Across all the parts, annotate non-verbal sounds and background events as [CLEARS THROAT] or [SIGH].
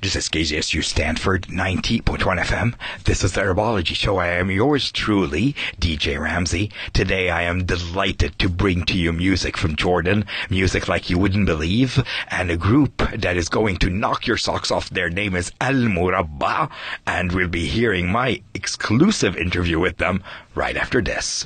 This is KZSU Stanford 90.1 FM. This is the Arabology Show. I am yours truly, DJ Ramsey. Today I am delighted to bring to you music from Jordan, music like you wouldn't believe, and a group that is going to knock your socks off. Their name is Al Murabba, and we'll be hearing my exclusive interview with them right after this.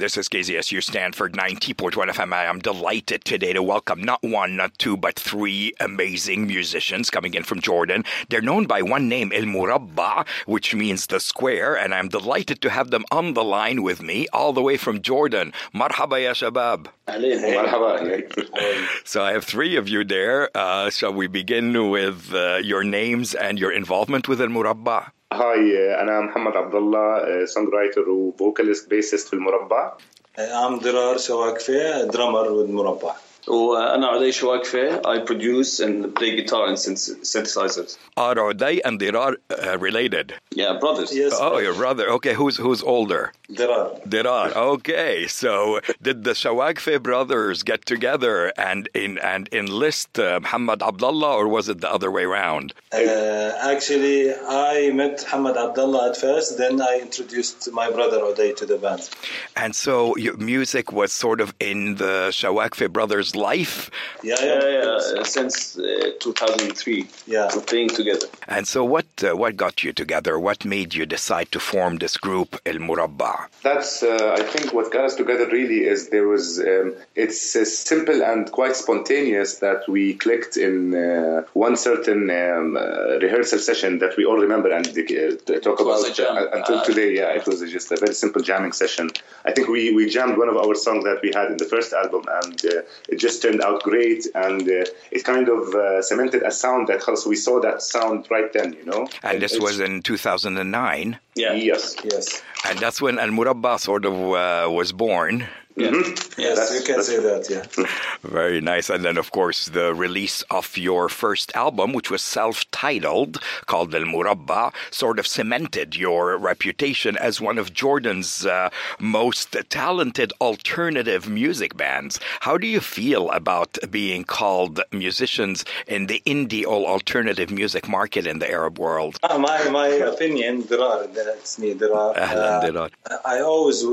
This is KZSU Stanford 90.1 FM. I am delighted today to welcome not one, not two, but three amazing musicians coming in from Jordan. They're known by one name, El Murabba, which means the square, and I'm delighted to have them on the line with me, all the way from Jordan. Marhaba ya shabab. [LAUGHS] so I have three of you there. Uh, shall we begin with uh, your names and your involvement with المربع? Hi, أنا محمد عبد الله songwriter and vocalist bassist with Murabba. Uh, I'm Dirar Shawagfeh, drummer with Murabba. وانا عدي شواقفة I produce and play guitar and synthesizers. Are, are and there are uh, related? Yeah brothers. Yes. Oh your brother. Okay who's who's older? There are. Okay so did the Shawagfeh brothers get together and and enlist uh, Muhammad Abdullah or was it the other way around? Uh, actually I met Muhammad Abdullah at first then I introduced my brother Uday to the band. And so music was sort of in the Shawagfeh brothers life. Yeah, yeah, yeah. yeah, since uh, 2003 Yeah. we're playing together And so what uh, what got you together? What made you decide to form this group, El Murabba? That's uh, I think what got us together really is there was um, it's uh, simple and quite spontaneous that we clicked in uh, one certain um, uh, rehearsal session that we all remember and uh, talk about uh, until Uh, today. Yeah, it was just a very simple jamming session. I think we, we jammed one of our songs that we had in the first album and uh, it just turned out great and uh, it kind of uh, cemented a sound that خلاص we saw that sound right then, you know. And this It's- was in 2009, yeah Yes. Yes. and that's when Al Murabba sort of uh, was born. yeah Yes, That's- you can that's- say that, yeah. [LAUGHS] Very nice. And then, of course, the release of your first album, which was self titled, called El Murabba, sort of cemented your reputation as one of Jordan's uh, most talented alternative music bands. How do you feel about being called musicians in the indie or alternative music market in the Arab world? Uh, my, my opinion, Dirar, that's me, Dirar. Ahlan, Uh, I always uh,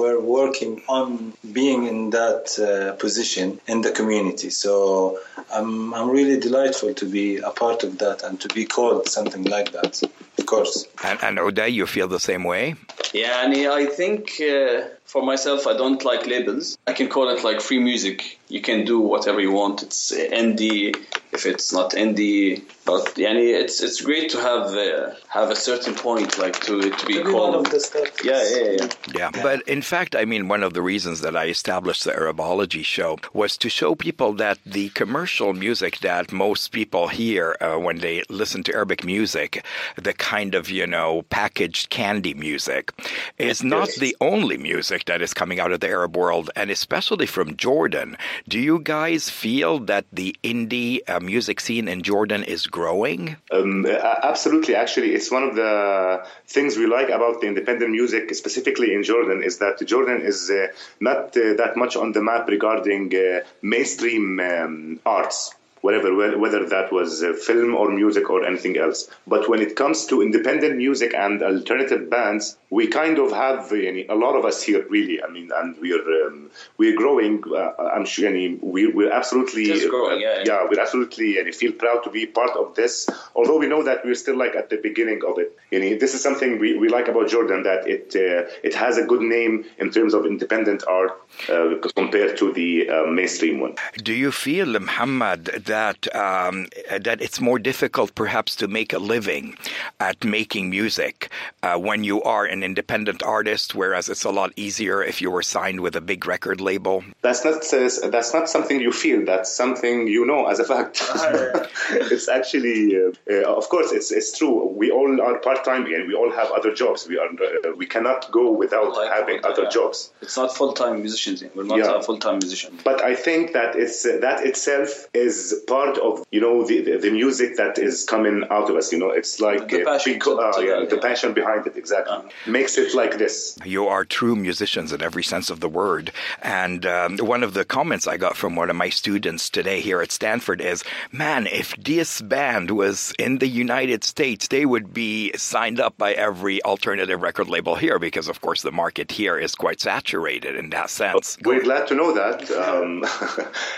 were working on being in that uh, position in the community. So I'm, I'm really delightful to be a part of that and to be called something like that, of course. And, and Oday, you feel the same way? yeah and I think uh, for myself I don't like labels I can call it like free music you can do whatever you want it's indie if it's not indie but yani it's it's great to have uh, have a certain point like to to be To called one of the stars. yeah yeah yeah Yeah, but in fact, I mean, one of the reasons that I established the Arabology show was to show people that the commercial music that most people hear uh, when they listen to Arabic music, the kind of, you know, packaged candy music, is not the only music that is coming out of the Arab world, and especially from Jordan. Do you guys feel that the indie uh, music scene in Jordan is growing? Um, absolutely. Actually, it's one of the things we like about the independent music, specifically in Jordan, is that Jordan is uh, not uh, that much on the map regarding uh, mainstream um, arts. Whatever, whether that was uh, film or music or anything else. But when it comes to independent music and alternative bands, we kind of have yani, a lot of us here, really. I mean, and we're um, we're growing. Uh, I'm sure yani, we, we're absolutely Just growing, yeah, yeah. yeah, we absolutely yani, feel proud to be part of this. Although we know that we're still like at the beginning of it. Yani, this is something we, we like about Jordan that it uh, it has a good name in terms of independent art uh, compared to the uh, mainstream one. Do you feel, Muhammad, that um, that it's more difficult, perhaps, to make a living at making music uh, when you are an independent artist, whereas it's a lot easier if you were signed with a big record label? That's not uh, that's not something you feel. That's something you know as a fact. [LAUGHS] it's actually, uh, uh, of course, it's it's true. We all are part time and we all have other jobs. We are uh, we cannot go without Like having other yeah. jobs. It's not full time musicians. We're not Yeah. a full time musician. But I think that it's uh, that itself is part of you know the, the the music that is coming out of us. You know, it's like The passion beco- to- uh, to yeah, the yeah. passion behind it exactly makes it like this. You are true musicians in every sense of the word. And um, one of the comments I got from one of my students today here at Stanford is, man, if this band was in the United States, they would be signed up by every alternative record label here because, of course, the market here is quite saturated in that sense. We're glad to know that. Um,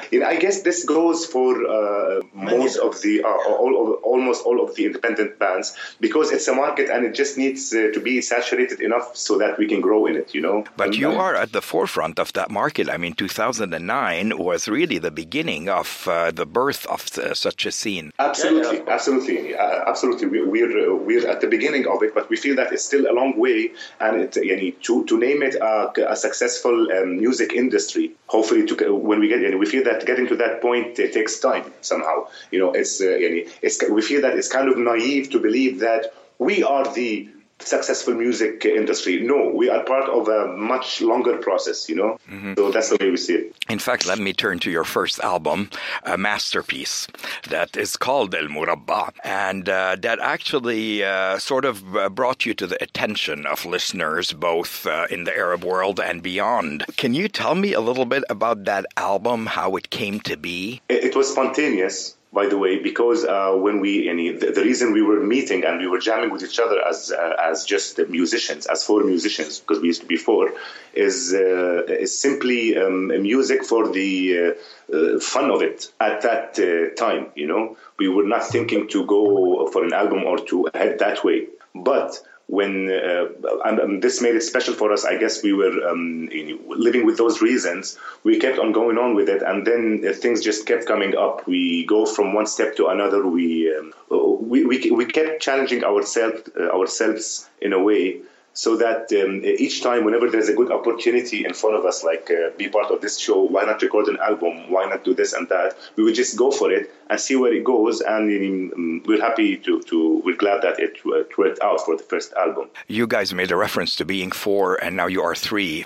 [LAUGHS] you know, I guess this goes for uh, most of the, uh, all, of- almost all of the independent bands because it's a market and it just needs uh, to be saturated enough so that we can grow in it. You know. But And- you are at the forefront of that market. I mean, 2009 was really the beginning of uh, the birth of uh, such a scene. Absolutely, Yeah, yeah. absolutely, uh, absolutely. We, we're uh, we're at the beginning of it, but we feel that it's still a long way, and it, yani, to to name it a, a successful um, music industry. Hopefully, to when we get, yani, we feel that getting to that point it takes time somehow. You know, it's uh, it's we feel that it's kind of naive to believe that we are the successful music industry. No, we are part of a much longer process. You know, so that's the way we see it. In fact, let me turn to your first album, a masterpiece that is called El Murabba, and uh, that actually uh, sort of uh, brought you to the attention of listeners both uh, in the Arab world and beyond. Can you tell me a little bit about that album, how it came to be? It was spontaneous, by the way, because uh, when we, any, the, the reason we were meeting and we were jamming with each other as uh, as just musicians, as four musicians, because we used to be four, is uh, is simply um, music for the uh, uh, fun of it at that uh, time. You know, we were not thinking to go for an album or to head that way, but when uh, and, and this made it special for us. I guess we were um, living with those reasons. We kept on going on with it, and then uh, things just kept coming up. We go from one step to another. We um, we, we we kept challenging ourselves uh, ourselves in a way. So that um, each time, whenever there's a good opportunity in front of us, like uh, be part of this show, why not record an album? Why not do this and that? We would just go for it and see where it goes. And um, we're happy to, to, we're glad that it, uh, it worked out for the first album. You guys made a reference to being four, and now you are three.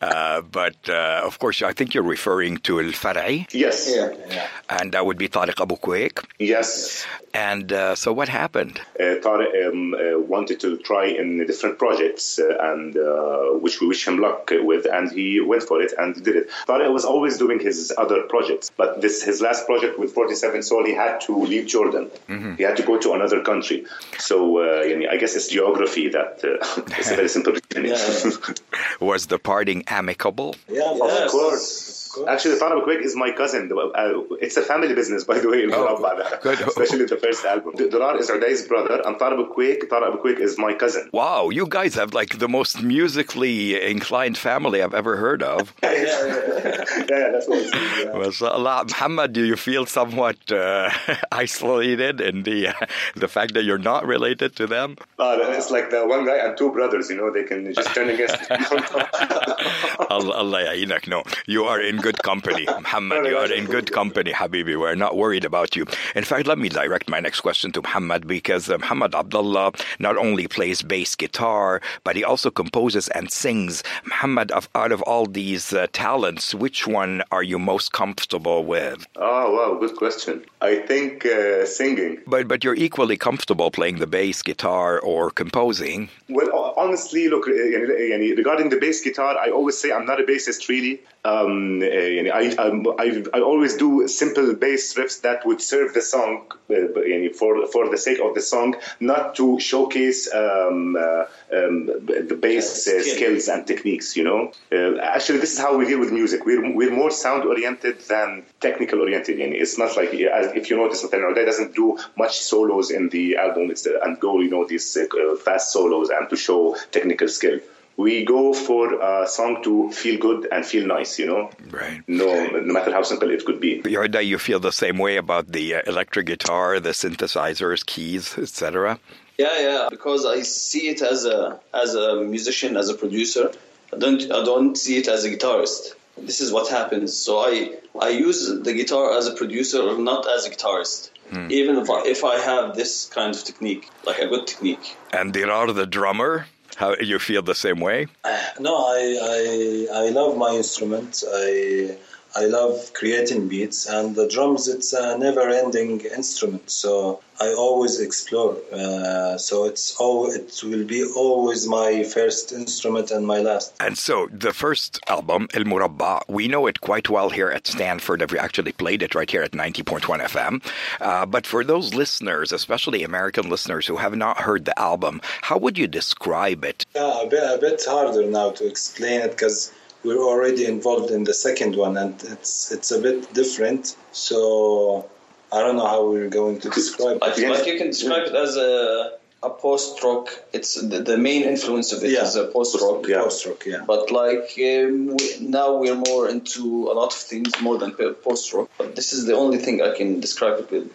Uh, but uh, of course, I think you're referring to El Far'i, Yes. Yeah, yeah. and that would be Tariq Abu Kwaik. Yes. And uh, so, what happened? Uh, Tariq um, uh, wanted to try in a different projects, uh, and uh, which we wish him luck with, and he went for it and did it. Tariq was always doing his other projects, but this his last project with 47 Soul, he had to leave Jordan. He had to go to another country. So uh, I guess it's geography that uh, it's a very simple reason. [LAUGHS] Yeah, Was the parting amicable? Yeah, Of yes. course. Actually, the Tariq Kwaik is my cousin. Uh, it's a family business, by the way. in Oh, Murabba, good. Especially the first album. Dirar is Odai's brother, and Tariq Kwaik, Tariq Kwaik is my cousin. Wow, you guys have like the most musically inclined family I've ever heard of. [LAUGHS] yeah, yeah, that's what it's. Yeah. Mashallah. Muhammad, do you feel somewhat uh, [LAUGHS] isolated in the uh, the fact that you're not related to them? Uh, it's like the one guy and two brothers, you know, they can just turn against [LAUGHS] Allah, Allah. No, you are in good company. [LAUGHS] Muhammad, you are in good company, Habibi. We're not worried about you. In fact, let me direct my next question to Muhammad because uh, Muhammad Abdullah not only plays bass guitar, but he also composes and sings. Muhammad, of, out of all these uh, talents, which one are you most comfortable with? Oh, wow, good question. I think uh, singing. But, but you're equally comfortable playing the bass guitar or composing. Well, honestly, look, uh, regarding the bass guitar, I always say I'm not a bassist really. Um, يعني I, I'm- I, I always do simple bass riffs that would serve the song uh, يعني for, for the sake of the song, not to showcase um, uh, um, the bass uh, skill. skills and techniques, you know. Uh, actually, this is how we deal with music. We're, we're more sound oriented than technical oriented. يعني it's not like, as if you notice, Nathaniel O'Day doesn't do much solos in the album it's, uh, and go, you know, these uh, fast solos and to show technical skill. we go for a song to feel good and feel nice, you know? Right. No, no matter how simple it could be. Yarda, you feel the same way about the uh, electric guitar, the synthesizers, keys, etc. Yeah, yeah. Because I see it as a as a musician, as a producer. I don't I don't see it as a guitarist. This is what happens. So I I use the guitar as a producer, not as a guitarist. Even if I, if I have this kind of technique, like a good technique. And Dirar the drummer, how you feel the same way? [SIGHS] No, I, I I love my instrument. I I love creating beats, and the drums. It's a never-ending instrument, so I always explore. Uh, so it's all it will be always my first instrument and my last. And so the first album, El Murabba, we know it quite well here at Stanford. We actually played it right here at 90.1 FM. Uh, but for those listeners, especially American listeners who have not heard the album, how would you describe it? Yeah, a bit, a bit harder now to explain it because we're already involved in the second one, and it's it's a bit different. So I don't know how we're going to describe Like, it. like you can describe it as a a post rock. It's the, the main influence of it is Yeah. a post rock. Yeah. Post rock, yeah. But like um, we, now we're more into a lot of things more than post rock. But this is the only thing I can describe it with.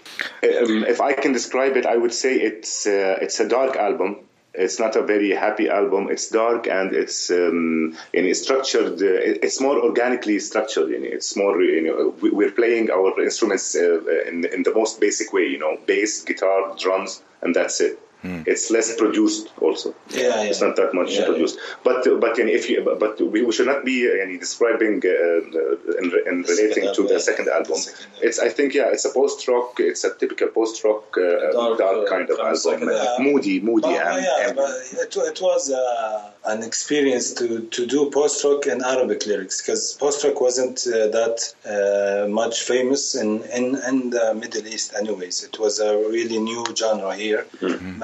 Um, if I can describe it, I would say it's uh, it's a dark album. It's not a very happy album. It's dark and it's um, and structured. Uh, it's more organically structured. You know, it's more. You know, we- we're playing our instruments uh, in in the most basic way. You know, bass, guitar, drums, and that's it. It's less produced also. Yeah, yeah. It's not that much Yeah. produced. But uh, but you if you but- but we, we should not be uh, describing uh, and, and relating to the second album. second album. It's I think yeah, it's a post rock. It's a typical post rock uh, Dark, dark, uh, kind of kind of album. second Uh, moody, moody, But, and, yeah, and but it, it was uh, an experience to, to do post rock and Arabic lyrics because post rock wasn't uh, that uh, much famous in, in, in the Middle East, anyways. It was a really new genre here,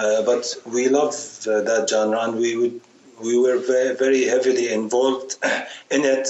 uh, but we love uh, that genre and we would we were very, very heavily involved [CLEARS THROAT] in it.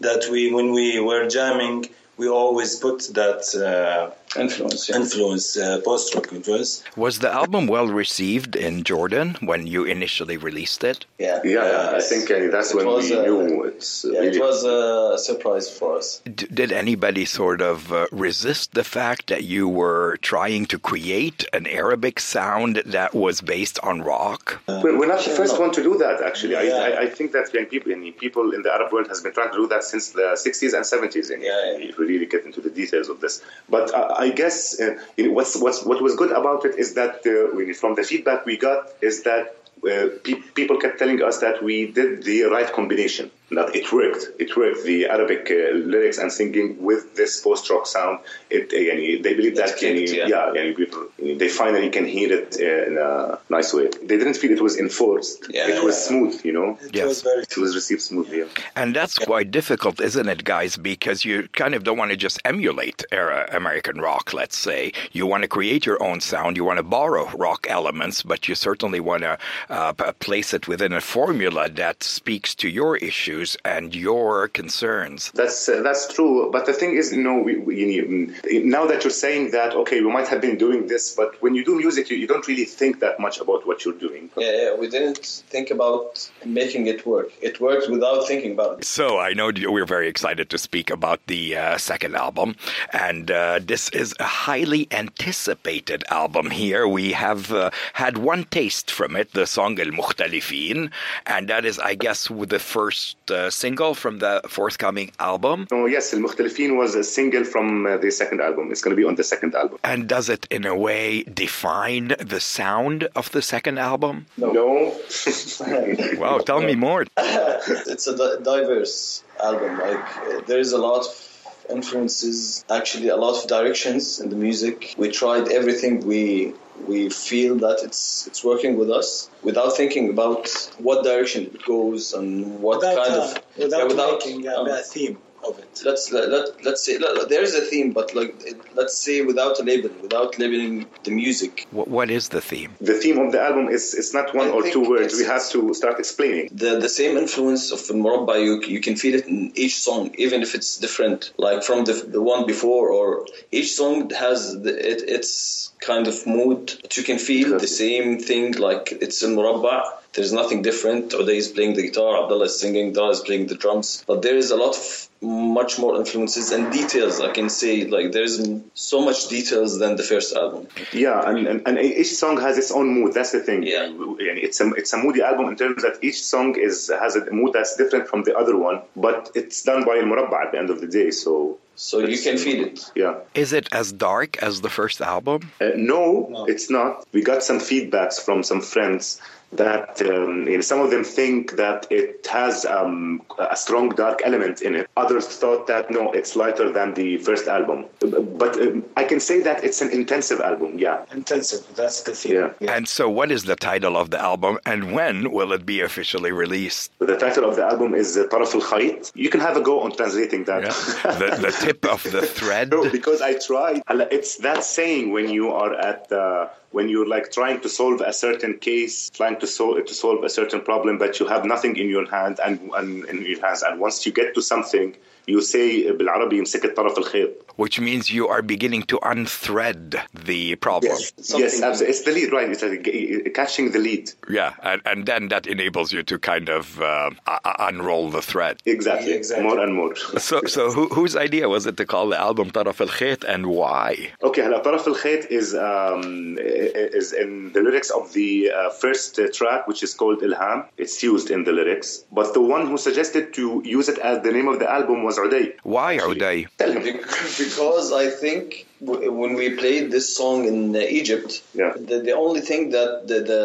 That we when we were jamming, we always put that uh, Influence. Yeah. influence, uh, post rock influence. Was the album well received in Jordan when you initially released it? yeah. yeah, yeah, I think uh, that's It when was, we uh, knew it's uh, Yeah, really it was a surprise for us. D- did anybody sort of uh, resist the fact that you were trying to create an Arabic sound that was based on rock? We're, we're not the first no. one to do that, actually. Yeah. I, I, I think that young people, and people in the Arab world has been trying to do that since the 60s and 70s. And Yeah, yeah. if we really get into the details of this, but uh, I guess uh, what's, what's what was good about it is that uh, from the feedback we got is that. Uh, pe- people kept telling us that we did the right combination. That it worked. It worked. The Arabic uh, lyrics and singing with this post-rock sound. It, uh, they believe that yani, clicked, yeah. yeah, yani, people, they finally can hear it uh, in a nice way. They didn't feel it was enforced. Yeah, it was smooth, you know. It Yes. was very It was received smoothly. yeah. And that's quite difficult, isn't it, guys? Because you kind of don't want to just emulate era American rock, let's say. You want to create your own sound, you want to borrow rock elements, but you certainly want to uh, place it within a formula that speaks to your issues and your concerns. That's uh, that's true. But the thing is, you know, we, we, you know, now that you're saying that, okay, we might have been doing this, but when you do music, you, you don't really think that much about what you're doing. Yeah, yeah, we didn't think about making it work. It worked without thinking about it. So I know we're very excited to speak about the uh, second album, and uh, this is a highly anticipated album. Here we have uh, had one taste from it, the song "El Mukhtalifin," and that is, I guess, the first uh, single from the forthcoming album. Oh yes, El Mukhtalifin was a single from uh, the second album. It's going to be on the second album. And does it, in a way, define the sound of the second album? No. [LAUGHS] Wow, tell me more. [LAUGHS] it's a di- diverse album. Like uh, there is a lot of influences, actually a lot of directions in the music. We tried everything. We we feel that it's it's working with us without thinking about what direction it goes and what without, kind uh, of without, yeah, without making um, a, a theme. of it. let's let, let, let's say let, there is a theme, but like it, let's say without a label, without labeling the music. Wh- what is the theme? The theme of the album is it's not one I or two words. We have to start explaining. The the same influence of Murabba, you you can feel it in each song, even if it's different, like from the the one before, or each song has the, it, its kind of mood. But you can feel the same thing, like it's in Murabba. There's nothing different. Uday is playing the guitar, Abdullah is singing, Dirar is playing the drums. But there is a lot of much more influences and details. I can say like there's so much details than the first album. Yeah, and, and, and each song has its own mood. That's the thing. Yeah. It's a it's a moody album in terms that each song is has a mood that's different from the other one, but it's done by Murabba at the end of the day. So So you can feel it. yeah. Is it as dark as the first album? Uh, no, No. it's not. We got some feedbacks from some friends that um, you know, some of them think that it has um, a strong dark element in it. Others thought that no, it's lighter than the first album. But um, I can say that it's an intensive album. Yeah, Intensive. That's the theme. Yeah. And so, what is the title of the album, and when will it be officially released? the title of the album is uh, Taraf al Khayt. You can have a go on translating that. Yeah. [LAUGHS] the, the tip of the thread. No, because I tried. It's that saying when you are at uh, when you're like trying to solve a certain case, trying to solve to solve a certain problem, but you have nothing in your hand and, and in your hands, and once you get to something, you say بالعربي يمسك الطرف الخيط. Which means you are beginning to unthread the problem. Yes, Something- yes, absolutely. It's the lead, right? It's like uh, catching the lead. Yeah, and, and then that enables you to kind of uh, uh, unroll the thread. Exactly. Exactly. More and more. So, [LAUGHS] so who, whose idea was it to call the album Taraf al Khayt and why? Okay, هلا طرف الخيط is um, is in the lyrics of the uh, first uh, track, which is called Ilham. It's used in the lyrics, but the one who suggested to use it as the name of the album was Uday. Why Uday? Tell him. [LAUGHS] because I think when we played this song in uh, Egypt, Yeah. the, the only thing that the, the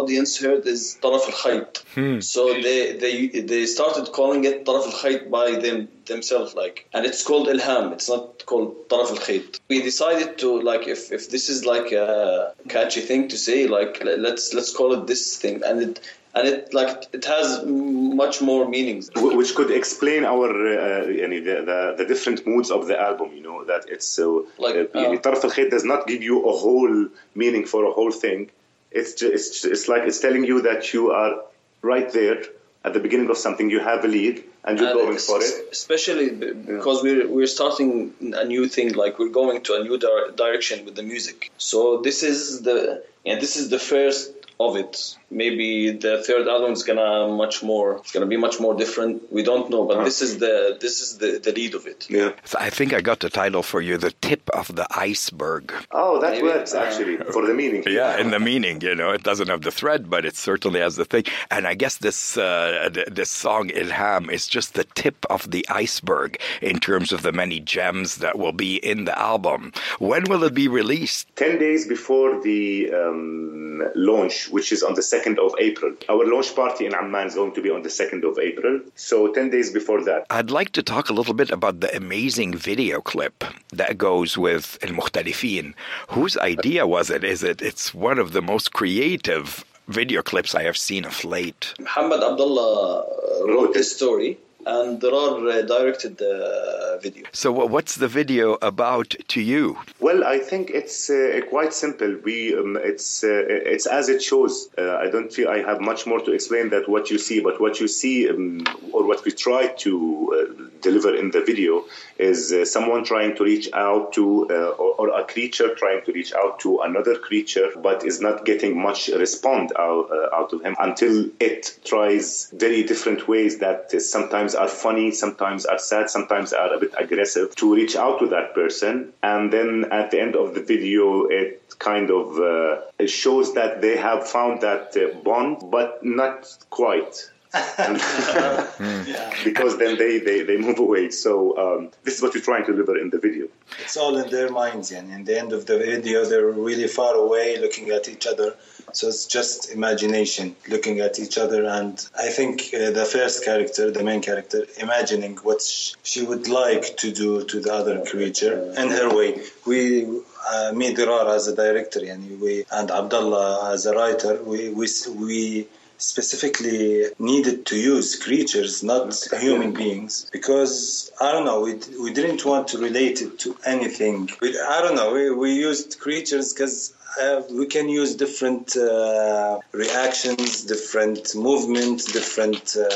audience heard is Taraf al Khayt. So they, they they started calling it Taraf al Khayt by them themselves, like, and it's called Ilham. It's not called Taraf al Khayt. We decided to like if, if this is like a catchy thing to say, like let's let's call it this thing, and it and it like it has much more meanings. Wh- which could explain our uh, يعني the, the the different moods of the album. You know that it's so Like, uh, يعني uh, طرف الخيط does not give you a whole meaning for a whole thing. It's just, it's just, it's like it's telling you that you are right there at the beginning of something. You have a lead and you're And going it's- for it. Especially b- because we're we're starting a new thing, like we're going to a new dir- direction with the music. So this is the yeah, this is the first of it. Maybe the third album is gonna much more. It's gonna be much more different. We don't know, but this is the this is the, the lead of it. Yeah. So I think I got the title for you, The Tip of the Iceberg. Oh, that Maybe, works actually for the meaning. Yeah, in the meaning, you know, it doesn't have the thread, but it certainly has the thing. And I guess this uh, this song Ilham is just the tip of the iceberg in terms of the many gems that will be in the album. When will it be released? 10 days before the um, launch, which is on the 2nd of April. Our launch party in Amman is going to be on the 2nd of April. So 10 days before that. I'd like to talk a little bit about the amazing video clip that goes with El Mukhtalifin. Whose idea was it? Is it? It's one of the most creative video clips I have seen of late. Muhammad Abdullah uh, wrote this story, and Dirar uh, directed the video. So, what's the video about to you? Well, I think it's uh, quite simple. We um, it's uh, it's as it shows. Uh, I don't feel I have much more to explain that what you see, but what you see um, or what we try to uh, deliver in the video is uh, someone trying to reach out to uh, or, or a creature trying to reach out to another creature, but is not getting much respond out, uh, out of him until it tries very different ways that uh, sometimes are funny, sometimes are sad, sometimes are a bit aggressive to reach out to that person. And then at the end of the video, it kind of uh, shows that they have found that uh, bond, but not quite. [LAUGHS] because then they, they, they move away. So um, this is what you're trying to deliver in the video. It's all in their minds, and in the end of the video, they're really far away, looking at each other. So it's just imagination, looking at each other, and I think uh, the first character, the main character, imagining what sh- she would like to do to the other creature in her way. We, uh, me, Dirar as a director, and we, and Abdullah as a writer, we we we specifically needed to use creatures, not human beings, because I don't know, we, we didn't want to relate it to anything. We, I don't know, we, we used creatures because uh, we can use different uh, reactions, different movements, different uh,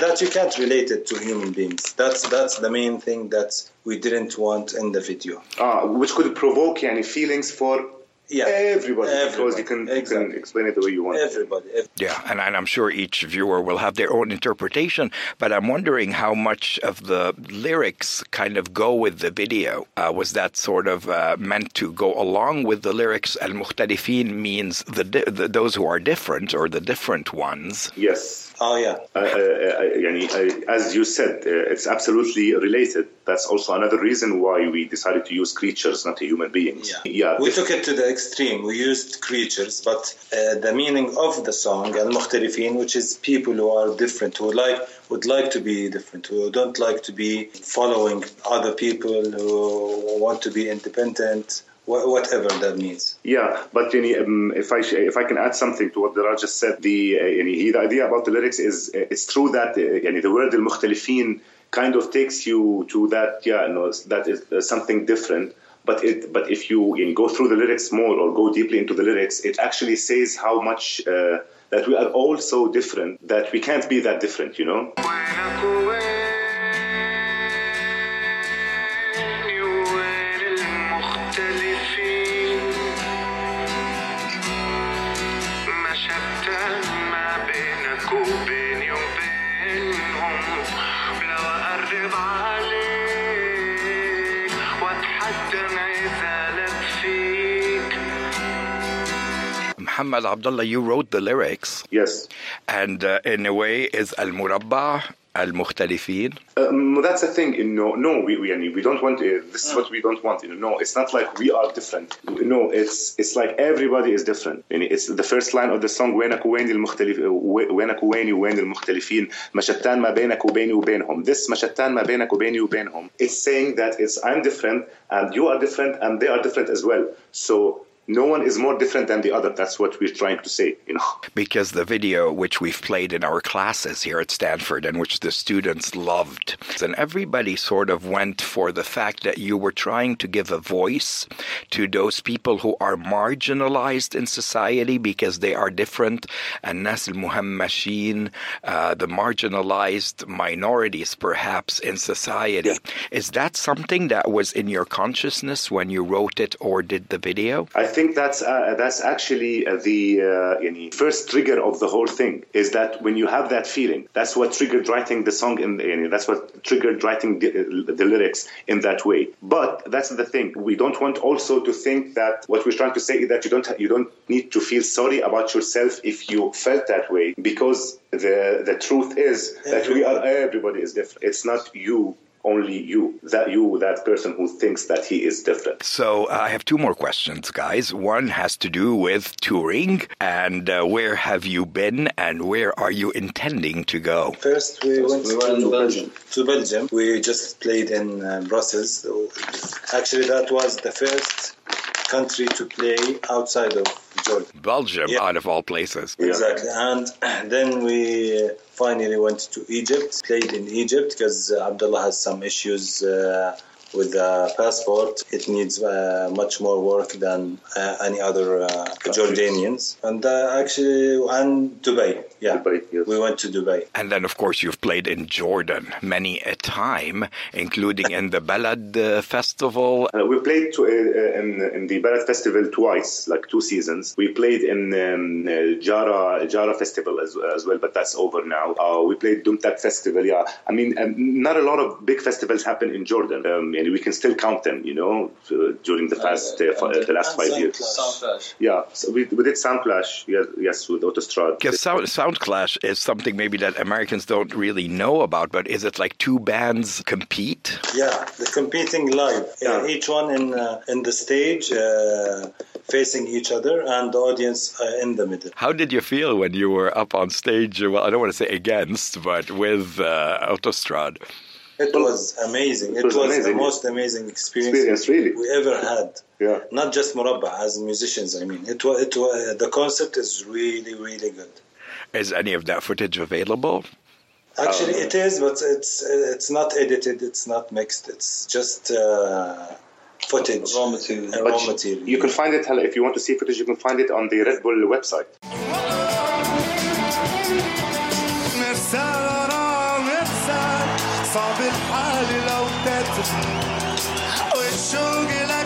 that you can't relate it to human beings. That's that's the main thing that we didn't want in the video. uh, which could provoke any feelings for yeah, everybody, everybody. because you can, exactly. you can explain it the way you want. Everybody, everybody. Yeah, and, and I'm sure each viewer will have their own interpretation, but I'm wondering how much of the lyrics kind of go with the video. Uh, was that sort of uh, meant to go along with the lyrics? And mukhtalifin means the, the, those who are different or the different ones. Yes. Oh yeah. Uh, I, I, I, as you said, uh, it's absolutely related that's also another reason why we decided to use creatures, not human beings. yeah. Yeah. We took it to the extreme. We used creatures, but uh, the meaning of the song al mukhtalifin which is people who are different, who like would like to be different, who don't like to be following other people, who want to be independent, whatever that means. Yeah, but you know, um, if I if I can add something to what Dirar just said, the uh, the idea about the lyrics is uh, it's true that uh, the word al-mukhtalifin kind of takes you to that yeah no that is uh, something different. But it but if you, you go through the lyrics more or go deeply into the lyrics, it actually says how much uh, that we are all so different that we can't be that different. You know. Muhammad Abdullah, you wrote the lyrics, Yes. and uh, in a way, is Al Murabba Al Mukhtalifin? Um, that's the thing. You know, no, we we, I mean, we don't want. Uh, this is what we don't want. You know, no, it's not like we are different. No, it's it's like everybody is different. And it's the first line of the song. وينك وين المختلف وينك ويني وين المختلفين مشتان ما بينك وبيني وبينهم. This مشتان ما بينك وبيني وبينهم. It's saying that it's I'm different and you are different and they are different as well. So. no one is more different than the other. That's what we're trying to say, you know. because the video which we've played in our classes here at Stanford and which the students loved. And everybody sort of went for the fact that you were trying to give a voice to those people who are marginalized in society because they are different. And nas muhammashin uh, the marginalized minorities perhaps in society. Is that something that was in your consciousness when you wrote it or did the video? I think that's uh, that's actually uh, the uh, first trigger of the whole thing is that when you have that feeling, that's what triggered writing the song in the, that's what triggered writing the, the lyrics in that way. But that's the thing. We don't want also to think that what we're trying to say is that you don't you don't need to feel sorry about yourself if you felt that way because the the truth is that we are everybody is different. It's not you only you that you that person who thinks that he is different. So uh, I have two more questions, guys. One has to do with touring and uh, where have you been and where are you intending to go? First, we went we were in to Belgium. To Belgium. We just played in uh, Brussels. Actually, that was the first country to play outside of Jordan. Belgium, Yeah. out of all places. Exactly. And then we finally went to Egypt, played in Egypt because Abdullah has some issues uh, with the passport. It needs uh, much more work than uh, any other uh, Jordanians. And uh, actually, and Dubai. Yeah. Dubai, yes. We went to Dubai. And then, of course, you've played in Jordan many a time, including in the Balad uh, Festival. Uh, we played to, uh, in, in the Balad Festival twice, like two seasons. We played in um, uh, Jara Jara Festival as, as well, but that's over now. Uh, we played Dumtak Festival. Yeah, I mean, um, not a lot of big festivals happen in Jordan, um, and we can still count them. You know, uh, during the past uh, f- the last five years. Soundclash. Yeah, so we, we did Sound Clash. Yes, yes, with Autostrad. Because sound, sound Clash is something maybe that Americans don't really know about, but is it like two bands compete? Yeah, the competing live. Yeah, Yeah. each one in uh, in the stage, uh, facing each other, and the audience uh, in the middle. How did you feel when you were up on stage? Well, I don't want to say against, but with uh, Autostrad. It was amazing. It, was was, the most amazing experience, Experience, really. we ever had. Yeah. Not just Murabba, as musicians. I mean, it was. It was. the concept is really, really good. Is any of that footage available? Actually, Um, it is, but it's it's not edited. It's not mixed. It's just uh, footage, Raw material. uh, raw material. You can find it, if you want to see footage, you can find it on the Red Bull website. صعب الحال لو تدري والشوق لك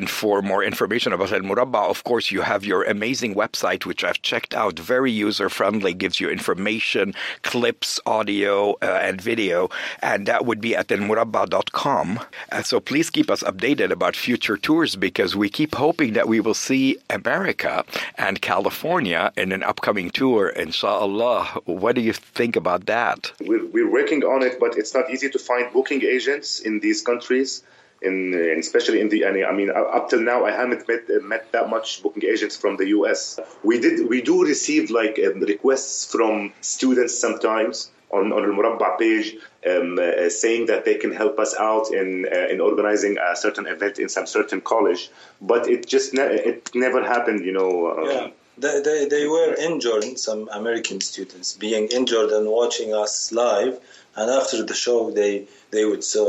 And for more information about Al Murabba, of course, you have your amazing website, which I've checked out. Very user friendly, gives you information, clips, audio, uh, and video. And that would be at almurabba.com. Uh, so please keep us updated about future tours because we keep hoping that we will see America and California in an upcoming tour, inshallah. What do you think about that? We're, we're working on it, but it's not easy to find booking agents in these countries. In, uh, especially in the I mean up till now I haven't met uh, met that much booking agents from the US. We did we do receive like um, requests from students sometimes on on the Murabba page um, uh, saying that they can help us out in uh, in organizing a certain event in some certain college, but it just ne- it never happened. You know. Um, Yeah. They, they, they were in Jordan, some American students being in Jordan watching us live, and after the show, they they would so,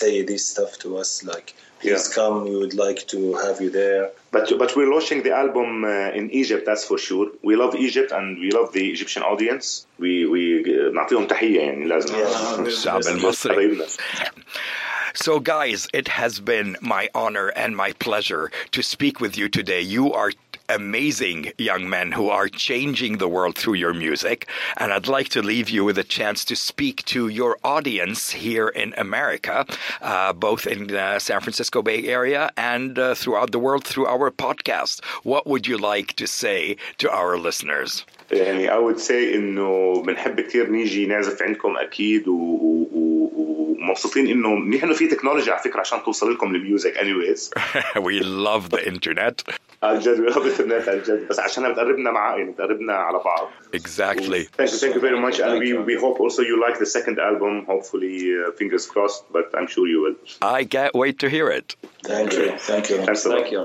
say this stuff to us like, "Please Yeah. come, we would like to have you there." But but we're launching the album uh, in Egypt, that's for sure. We love Egypt and we love the Egyptian audience. We we uh, نعطيهم تحية يعني لازم. الشعب المصري. حبايبنا. [LAUGHS] So, guys, it has been my honor and my pleasure to speak with you today. You are amazing young men who are changing the world through your music. And I'd like to leave you with a chance to speak to your audience here in America, uh, both in the San Francisco Bay Area and uh, throughout the world through our podcast. What would you like to say to our listeners? يعني I would say إنه بنحب كثير نيجي نعزف عندكم أكيد و- و- و- ومبسوطين إنه منيح إنه في تكنولوجيا على فكرة عشان توصل لكم الميوزك anyways. [LAUGHS] we love the internet. عن جد we love الانترنت عن جد بس عشانها بتقربنا مع يعني بتقربنا على بعض. Exactly. Thank you, thank you very much, and we, we hope also you like the second album. Hopefully, uh, fingers crossed, but I'm sure you will. I can't wait to hear it. Thank you, thank you. Thanks a lot. Thank you.